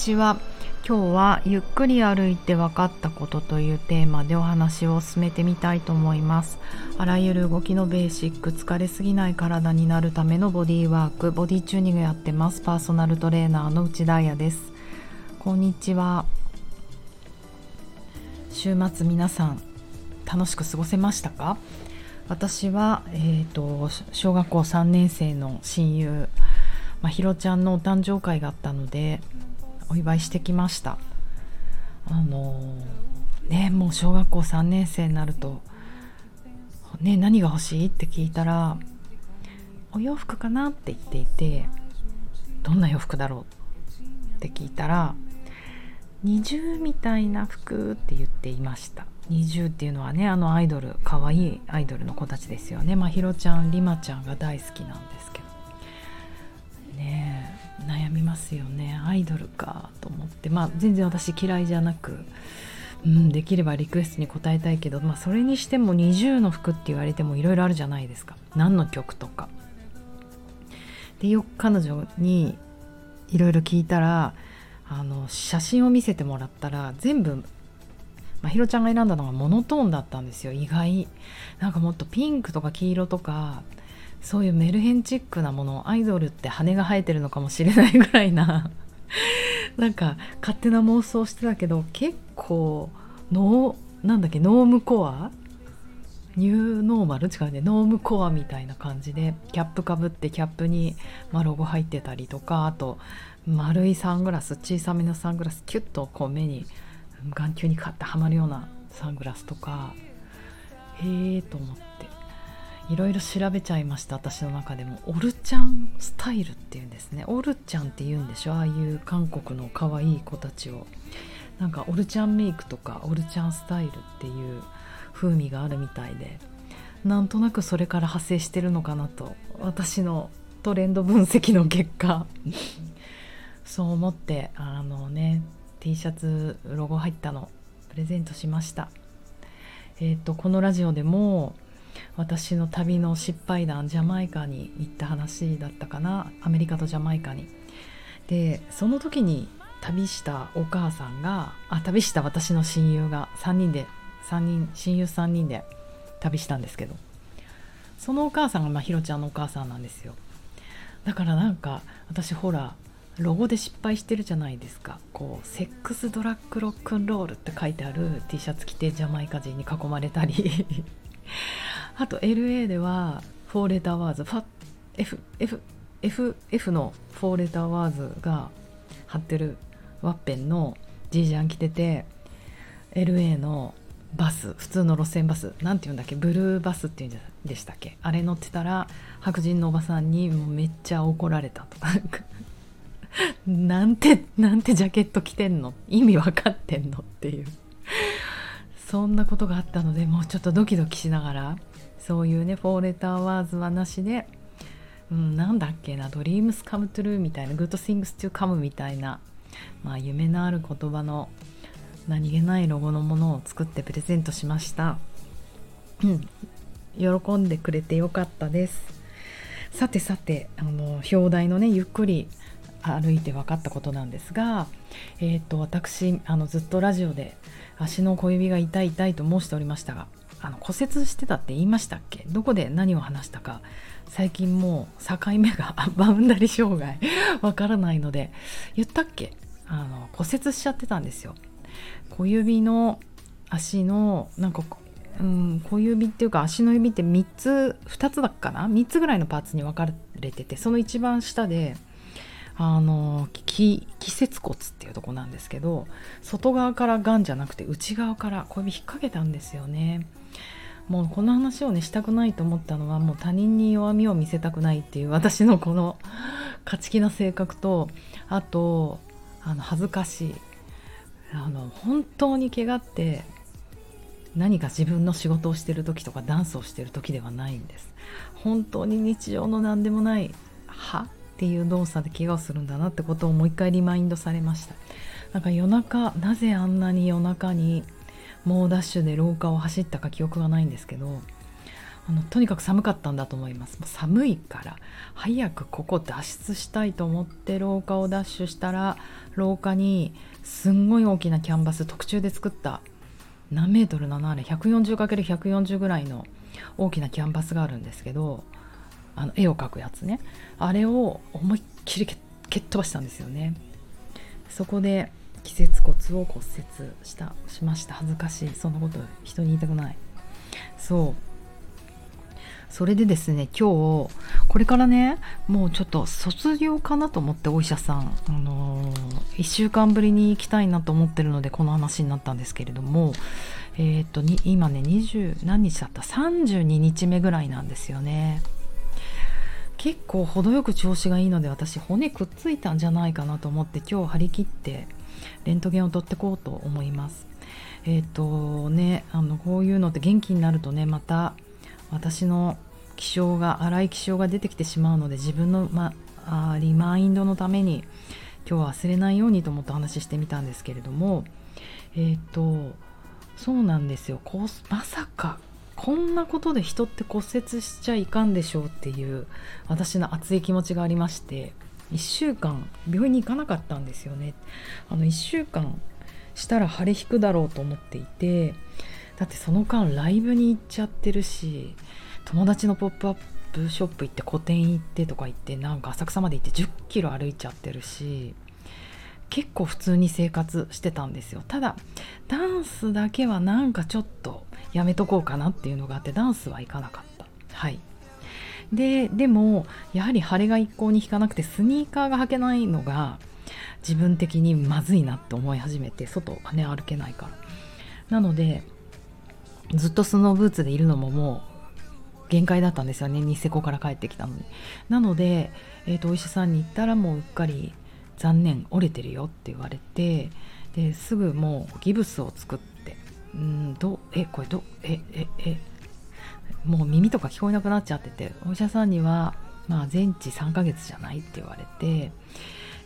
ちは。今日はゆっくり歩いて分かったことというテーマでお話を進めてみたいと思います。あらゆる動きのベーシック疲れすぎない体になるためのボディワークボディチューニングやってます。パーソナルトレーナーの内田彩です。こんにちは。週末皆さん楽しく過ごせましたか？私は、えーと、小学校3年生の親友まひろちゃんのお誕生会があったのでお祝いしてきました。あの、ねもう小学校3年生になるとね何が欲しいって聞いたらお洋服かなって言っていてどんな洋服だろうって聞いたら二重みたいな服って言っていました。二重っていうのはねあのアイドル可愛いいアイドルの子たちですよね。まひろちゃんりまちゃんが大好きなんですけど。ねえ。悩みますよね。アイドルかと思って。まあ全然私嫌いじゃなく、うん、できればリクエストに応えたいけど、まあ、それにしても20の服って言われてもいろいろあるじゃないですか。何の曲とか。でよく彼女にいろいろ聞いたらあの写真を見せてもらったら全部まひろちゃんが選んだのがモノトーンだったんですよ。意外。なんかもっとピンクとか黄色とかそういうメルヘンチックなものアイドルって羽が生えてるのかもしれないぐらいな なんか勝手な妄想してたけど結構ノーなんだっけノームコア？ニューノーマル？違うね。ノームコアみたいな感じでキャップかぶってキャップに、まあ、ロゴ入ってたりとかあと丸いサングラス小さめのサングラスキュッとこう目に眼球にカッてはまるようなサングラスとかへえと思って。いろいろ調べちゃいました私の中でも。オルちゃんスタイルっていうんですね。オルちゃんって言うんでしょ？ああいう韓国の可愛い子たちを。なんかオルちゃんメイクとかオルちゃんスタイルっていう風味があるみたいで。なんとなくそれから派生してるのかなと私のトレンド分析の結果。そう思ってあのね T シャツロゴ入ったのプレゼントしました。えっ、ー、とこのラジオでも私の旅の失敗談ジャマイカに行った話だったかな。アメリカとジャマイカに。でその時に旅したお母さんがあ旅した私の親友が3人で3人親友3人で旅したんですけど。そのお母さんがまひろちゃんのお母さんなんですよ。だからなんか私ほらロゴで失敗してるじゃないですか。こうセックスドラッグロックンロールって書いてある T シャツ着てジャマイカ人に囲まれたり。あと LA ではフォーレターワーズファ F, F, F, F のフォーレターワーズが貼ってるワッペンのジージャン着てて LA のバス普通の路線バス何て言うんだっけブルーバスっていうんでしたっけあれ乗ってたら白人のおばさんにもうめっちゃ怒られたと。か なんてなんてジャケット着てんの？意味分かってんの？っていう。そんなことがあったのでもうちょっとドキドキしながらそういうね「フォーレターワーズ」はなしで、うん、なんだっけな「 dreams come true みたいな「 good things to come みたいな、まあ、夢のある言葉の何気ないロゴのものを作ってプレゼントしました。うん、喜んでくれてよかったです。さてさてあの表題のねゆっくり歩いて分かったことなんですが、えーと、私あのずっとラジオで足の小指が痛い痛いと申しておりましたがあの骨折してたって言いましたっけ？どこで何を話したか？最近もう境目が バウンダリ障害 わからないので言ったっけ？あの骨折しちゃってたんですよ。小指の足のなんかうん、小指っていうか足の指って3つ2つだっかな？3つぐらいのパーツに分かれててその一番下であの気節骨っていうとこなんですけど外側からがんじゃなくて内側から小指引っ掛けたんですよね。もうこの話をねしたくないと思ったのはもう他人に弱みを見せたくないっていう私のこの勝ち気な性格とあとあの恥ずかしいあの本当に怪我って何か自分の仕事をしてる時とかダンスをしてる時ではないんです。本当に日常の何でもないはっていう動作で怪我をするんだなってことをもう一回リマインドされました。なんか夜中なぜあんなに夜中に猛ダッシュで廊下を走ったか記憶がないんですけどあのとにかく寒かったんだと思います。寒いから早くここ脱出したいと思って廊下をダッシュしたら廊下にすんごい大きなキャンバス特注で作った何メートルなの？あれ 140×140 ぐらいの大きなキャンバスがあるんですけどあの絵を描くやつね。あれを思いっきり蹴っ飛ばしたんですよね。そこで季節骨を骨折したしました。恥ずかしい。そんなこと人に言いたくない。そう。それでですね今日これからねもうちょっと卒業かなと思ってお医者さん、あのー、1週間ぶりに行きたいなと思ってるのでこの話になったんですけれどもえっ、とに今ね20何日だった32日目ぐらいなんですよね。結構程よく調子がいいので私骨くっついたんじゃないかなと思って今日張り切ってレントゲンを取ってこうと思います。えっ、ー、とねあのこういうのって元気になるとねまた私の気象が荒い気象が出てきてしまうので自分の、ま、あリマインドのために今日は忘れないようにと思って話してみたんですけれどもえっ、ー、とそうなんですよ。こうまさかこんなことで人って骨折しちゃいかんでしょうっていう私の熱い気持ちがありまして1週間病院に行かなかったんですよね。あの1週間したら腫れ引くだろうと思っていてだってその間ライブに行っちゃってるし友達のポップアップショップ行って個展行ってとか行ってなんか浅草まで行って1 0キロ歩いちゃってるし結構普通に生活してたんですよ。ただダンスだけはなんかちょっとやめとこうかなっていうのがあってダンスは行かなかった。はい。ででもやはり腫れが一向に引かなくてスニーカーが履けないのが自分的にまずいなって思い始めて外はね歩けないから。なのでずっとスノーブーツでいるのももう限界だったんですよねニセコから帰ってきたのに。なので、えーと、お医者さんに行ったらもううっかり残念折れてるよって言われてですぐもうギブスを作ってうんどえこれどえええもう耳とか聞こえなくなっちゃっててお医者さんにはまあ全治3ヶ月じゃないって言われて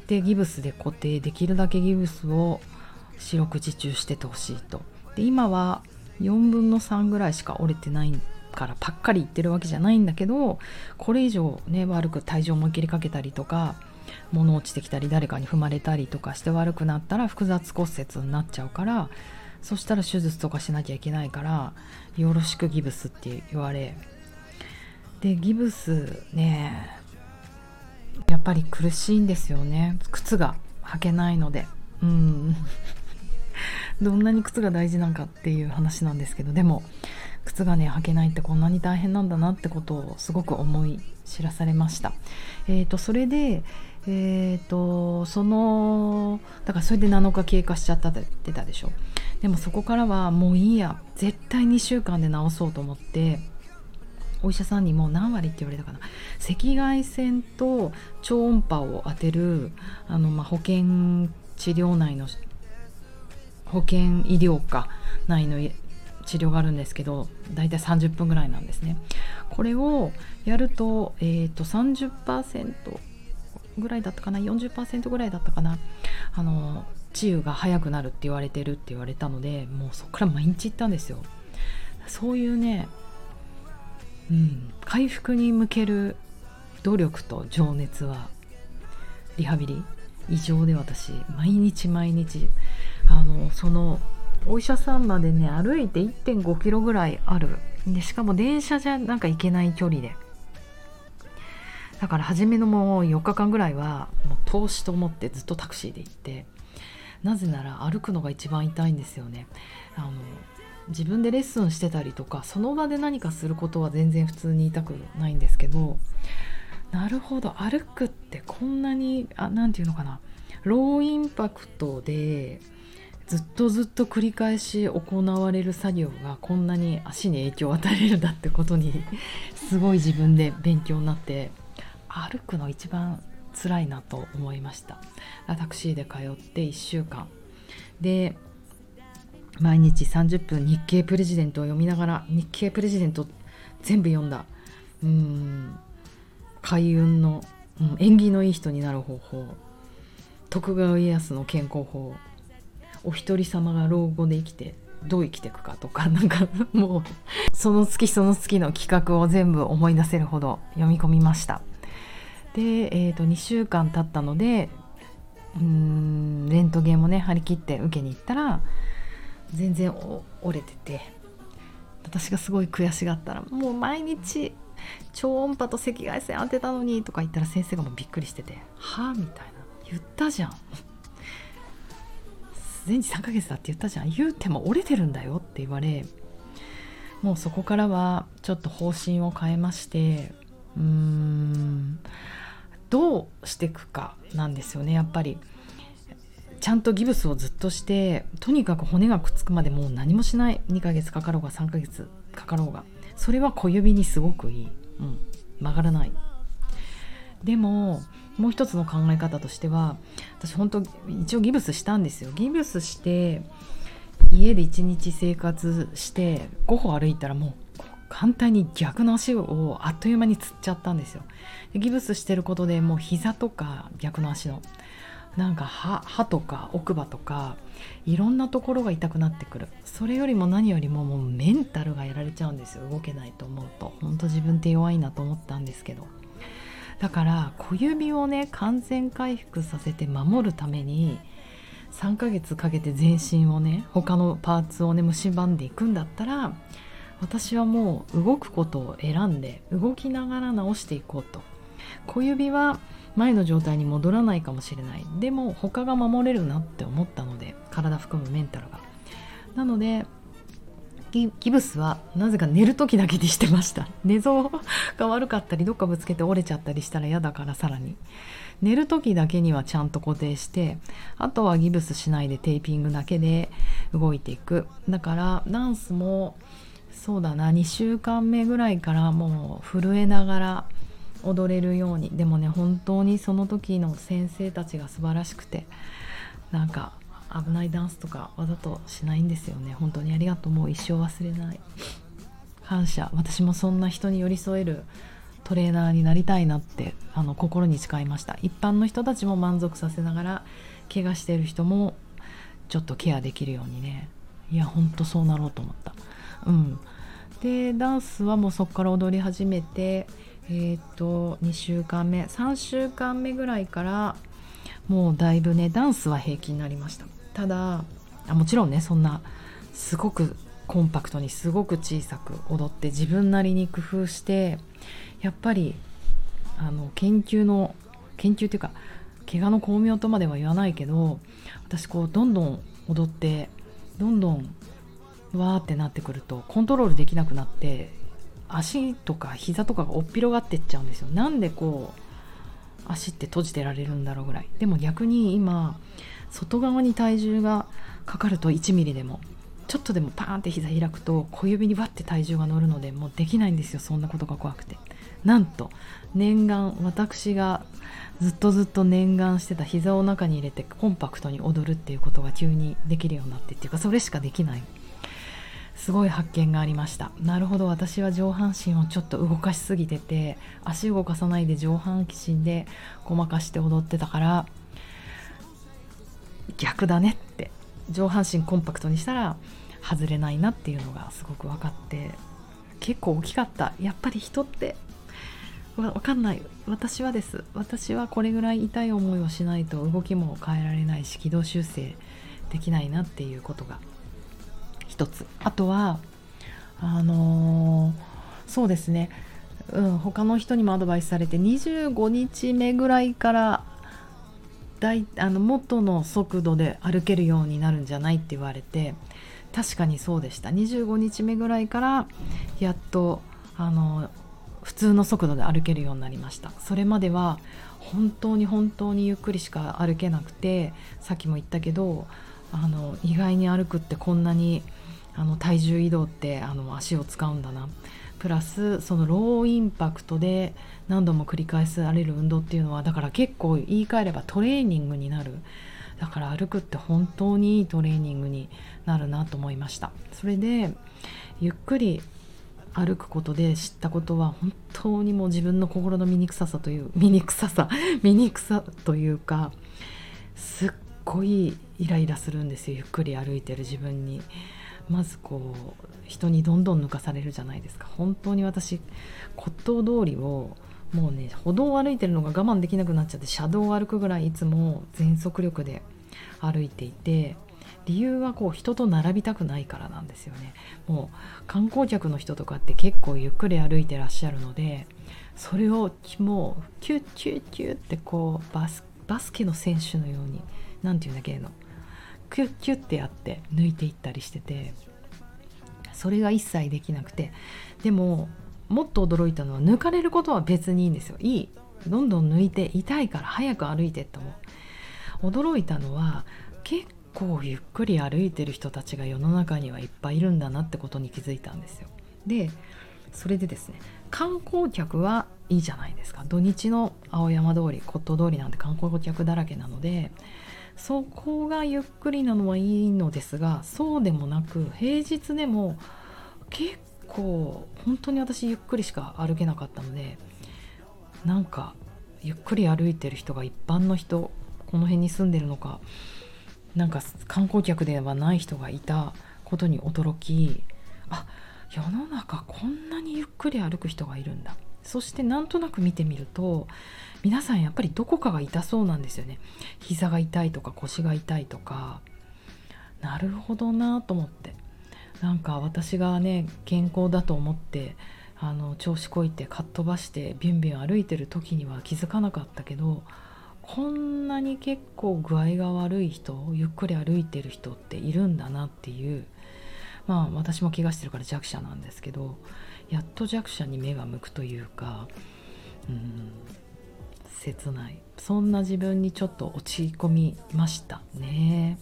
でギブスで固定できるだけギブスを四六時中しててほしいと。で今は4分の3ぐらいしか折れてないからパッカリいってるわけじゃないんだけどこれ以上ね悪く体重を思いっきりかけたりとか物落ちてきたり誰かに踏まれたりとかして悪くなったら複雑骨折になっちゃうからそしたら手術とかしなきゃいけないからよろしくギブスって言われでギブスねやっぱり苦しいんですよね。靴が履けないので。うん。どんなに靴が大事なんかっていう話なんですけどでも靴がね履けないってこんなに大変なんだなってことをすごく思い知らされました。えーと、それで、えーと、そのだからそれで7日経過しちゃったって言ってたでしょ。でもそこからはもういいや。絶対2週間で治そうと思って。お医者さんにもう何割って言われたかな。赤外線と超音波を当てるあの、まあ、保険治療内の保険医療科内の治療があるんですけどだいたい30分ぐらいなんですね。これをやると,、えーと、30%ぐらいだったかな。40%ぐらいだったかな。あの治癒が早くなるって言われてるって言われたのでもうそこから毎日行ったんですよ。そういうねうん回復に向ける努力と情熱はリハビリ異常で私毎日毎日あのそのお医者さんまでね歩いて1.5キロぐらいある。でしかも電車じゃなんか行けない距離で。だから初めのもう4日間ぐらいはもう投資と思ってずっとタクシーで行ってなぜなら歩くのが一番痛いんですよね。あの自分でレッスンしてたりとかその場で何かすることは全然普通に痛くないんですけどなるほど歩くってこんなに何て言うのかなローインパクトでずっとずっと繰り返し行われる作業がこんなに足に影響を与えるんだってことにすごい自分で勉強になって歩くの一番辛いなと思いました。タクシーで通って1週間。で毎日30分日経プレジデントを読みながら日経プレジデント全部読んだ。うん。開運の、うん、縁起のいい人になる方法。徳川家康の健康法。お一人様が老後で生きてどう生きていくかとか なんかもうその月その月の企画を全部思い出せるほど読み込みました。で、えー、と2週間経ったのでうんレントゲンもね張り切って受けに行ったら全然折れてて私がすごい悔しがったらもう毎日超音波と赤外線当てたのにとか言ったら先生がもうびっくりしてて「はあ?」みたいな「言ったじゃん」全治3ヶ月だって言ったじゃん言うても折れてるんだよって言われもうそこからはちょっと方針を変えましてうーんどうしていくかなんですよねやっぱり。ちゃんとギブスをずっとしてとにかく骨がくっつくまでもう何もしない。2ヶ月かかろうが3ヶ月かかろうが。それは小指にすごくいい、うん、曲がらない。でももう一つの考え方としては私本当一応ギブスしたんですよ。ギブスして家で1日生活して5歩歩いたらもう反対に逆の足をあっという間につっちゃったんですよ。ギブスしてることでもう膝とか逆の足の。なんか歯とか奥歯とかいろんなところが痛くなってくる。それよりも何よりももうメンタルがやられちゃうんですよ。動けないと思うと。本当自分って弱いなと思ったんですけど。だから小指をね完全回復させて守るために3ヶ月かけて全身をね他のパーツをね蝕んでいくんだったら私はもう動くことを選んで動きながら直していこうと。小指は前の状態に戻らないかもしれない。でも他が守れるなって思ったので体含むメンタルが。なのでギブスはなぜか寝る時だけにしてました。寝相が悪かったりどっかぶつけて折れちゃったりしたら嫌だからさらに。寝る時だけにはちゃんと固定してあとはギブスしないでテーピングだけで動いていく。だからダンスもそうだな。2週間目ぐらいからもう震えながら踊れるように。でもね本当にその時の先生たちが素晴らしくて。なんか危ないダンスとかわざとしないんですよね。本当にありがとう。もう一生忘れない。感謝。私もそんな人に寄り添えるトレーナーになりたいなってあの心に誓いました。一般の人たちも満足させながら怪我してる人もちょっとケアできるようにね。いやほんとそうなろうと思った。うん。でダンスはもうそこから踊り始めてえっ、と2週間目3週間目ぐらいからもうだいぶねダンスは平気になりました。ただあもちろんねそんなすごくコンパクトにすごく小さく踊って自分なりに工夫してやっぱりあの研究の研究っていうか怪我の巧妙とまでは言わないけど私こうどんどん踊ってどんどんわーってなってくるとコントロールできなくなって足とか膝とかがおっぴろがってっちゃうんですよ。なんでこう足って閉じてられるんだろうぐらい。でも逆に今外側に体重がかかると1ミリでもちょっとでもパーンって膝開くと小指にバッて体重が乗るのでもうできないんですよ。そんなことが怖くて。なんと念願私がずっとずっと念願してた膝を中に入れてコンパクトに踊るっていうことが急にできるようになってっていうかそれしかできない。すごい発見がありました。なるほど私は上半身をちょっと動かしすぎてて足動かさないで上半身でごまかして踊ってたから逆だねって上半身コンパクトにしたら外れないなっていうのがすごく分かって結構大きかった。やっぱり人ってわ分かんない。私はです。私はこれぐらい痛い思いをしないと動きも変えられないし軌道修正できないなっていうことが一つ。あとはあのー、そうですね。うん、他の人にもアドバイスされて25日目ぐらいから大あの元の速度で歩けるようになるんじゃないって言われて確かにそうでした。25日目ぐらいからやっとあの普通の速度で歩けるようになりました。それまでは本当に本当にゆっくりしか歩けなくてさっきも言ったけどあの意外に歩くってこんなにあの体重移動ってあの足を使うんだな。プラスそのローインパクトで何度も繰り返される運動っていうのはだから結構言い換えればトレーニングになる。だから歩くって本当にいいトレーニングになるなと思いました。それでゆっくり歩くことで知ったことは本当にもう自分の心の醜ささという醜ささ醜さというかすっごいイライラするんですよ。ゆっくり歩いてる自分に。まずこう人にどんどん抜かされるじゃないですか。本当に私骨董通りをもうね歩道を歩いてるのが我慢できなくなっちゃって車道を歩くぐらいいつも全速力で歩いていて理由はこう人と並びたくないからなんですよね。もう観光客の人とかって結構ゆっくり歩いてらっしゃるのでそれをもうキュッキュッキュッってこうバスケの選手のように何て言うんだっけのキュッキュッてやって抜いていったりしててそれが一切できなくてでももっと驚いたのは抜かれることは別にいいんですよ。いい。どんどん抜いて痛いから早く歩いてって思う。驚いたのは結構ゆっくり歩いてる人たちが世の中にはいっぱいいるんだなってことに気づいたんですよ。でそれでですね観光客はいいじゃないですか。土日の青山通り骨董通りなんて観光客だらけなのでそこがゆっくりなのはいいのですがそうでもなく平日でも結構本当に私ゆっくりしか歩けなかったのでなんかゆっくり歩いてる人が一般の人この辺に住んでるのかなんか観光客ではない人がいたことに驚きあ世の中こんなにゆっくり歩く人がいるんだ。そしてなんとなく見てみると皆さんやっぱりどこかが痛そうなんですよね。膝が痛いとか腰が痛いとか。なるほどなと思って。なんか私がね健康だと思ってあの調子こいてかっ飛ばしてビュンビュン歩いてる時には気づかなかったけどこんなに結構具合が悪い人ゆっくり歩いてる人っているんだなっていう。まあ私も怪我してるから弱者なんですけどやっと弱者に目が向くというかうん切ない。そんな自分にちょっと落ち込みましたね。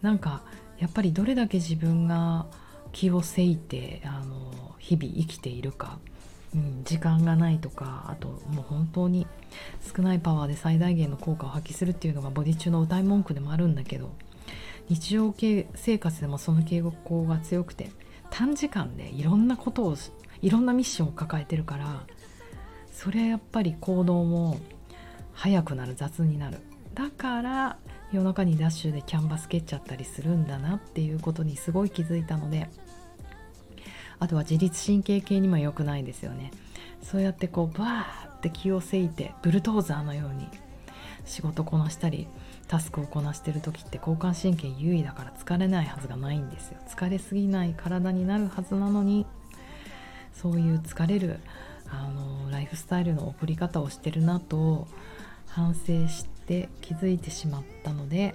なんかやっぱりどれだけ自分が気をせいてあの日々生きているか、うん、時間がないとかあともう本当に少ないパワーで最大限の効果を発揮するっていうのがボディ中の歌い文句でもあるんだけど日常生活でもその傾向が強くて短時間でいろんなことをいろんなミッションを抱えてるからそれはやっぱり行動も速くなる雑になる。だから夜中にダッシュでキャンバス蹴っちゃったりするんだなっていうことにすごい気づいたのであとは自律神経系にも良くないですよね。そうやってこうバーって気をせいてブルドーザーのように仕事こなしたりタスクをこなしてる時って交感神経優位だから疲れないはずがないんですよ。疲れすぎない体になるはずなのにそういう疲れるあのライフスタイルの送り方をしてるなと反省して気づいてしまったので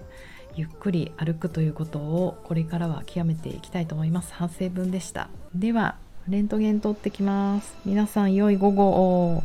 ゆっくり歩くということをこれからは極めていきたいと思います。反省文でした。ではレントゲン取ってきます。皆さん良い午後を。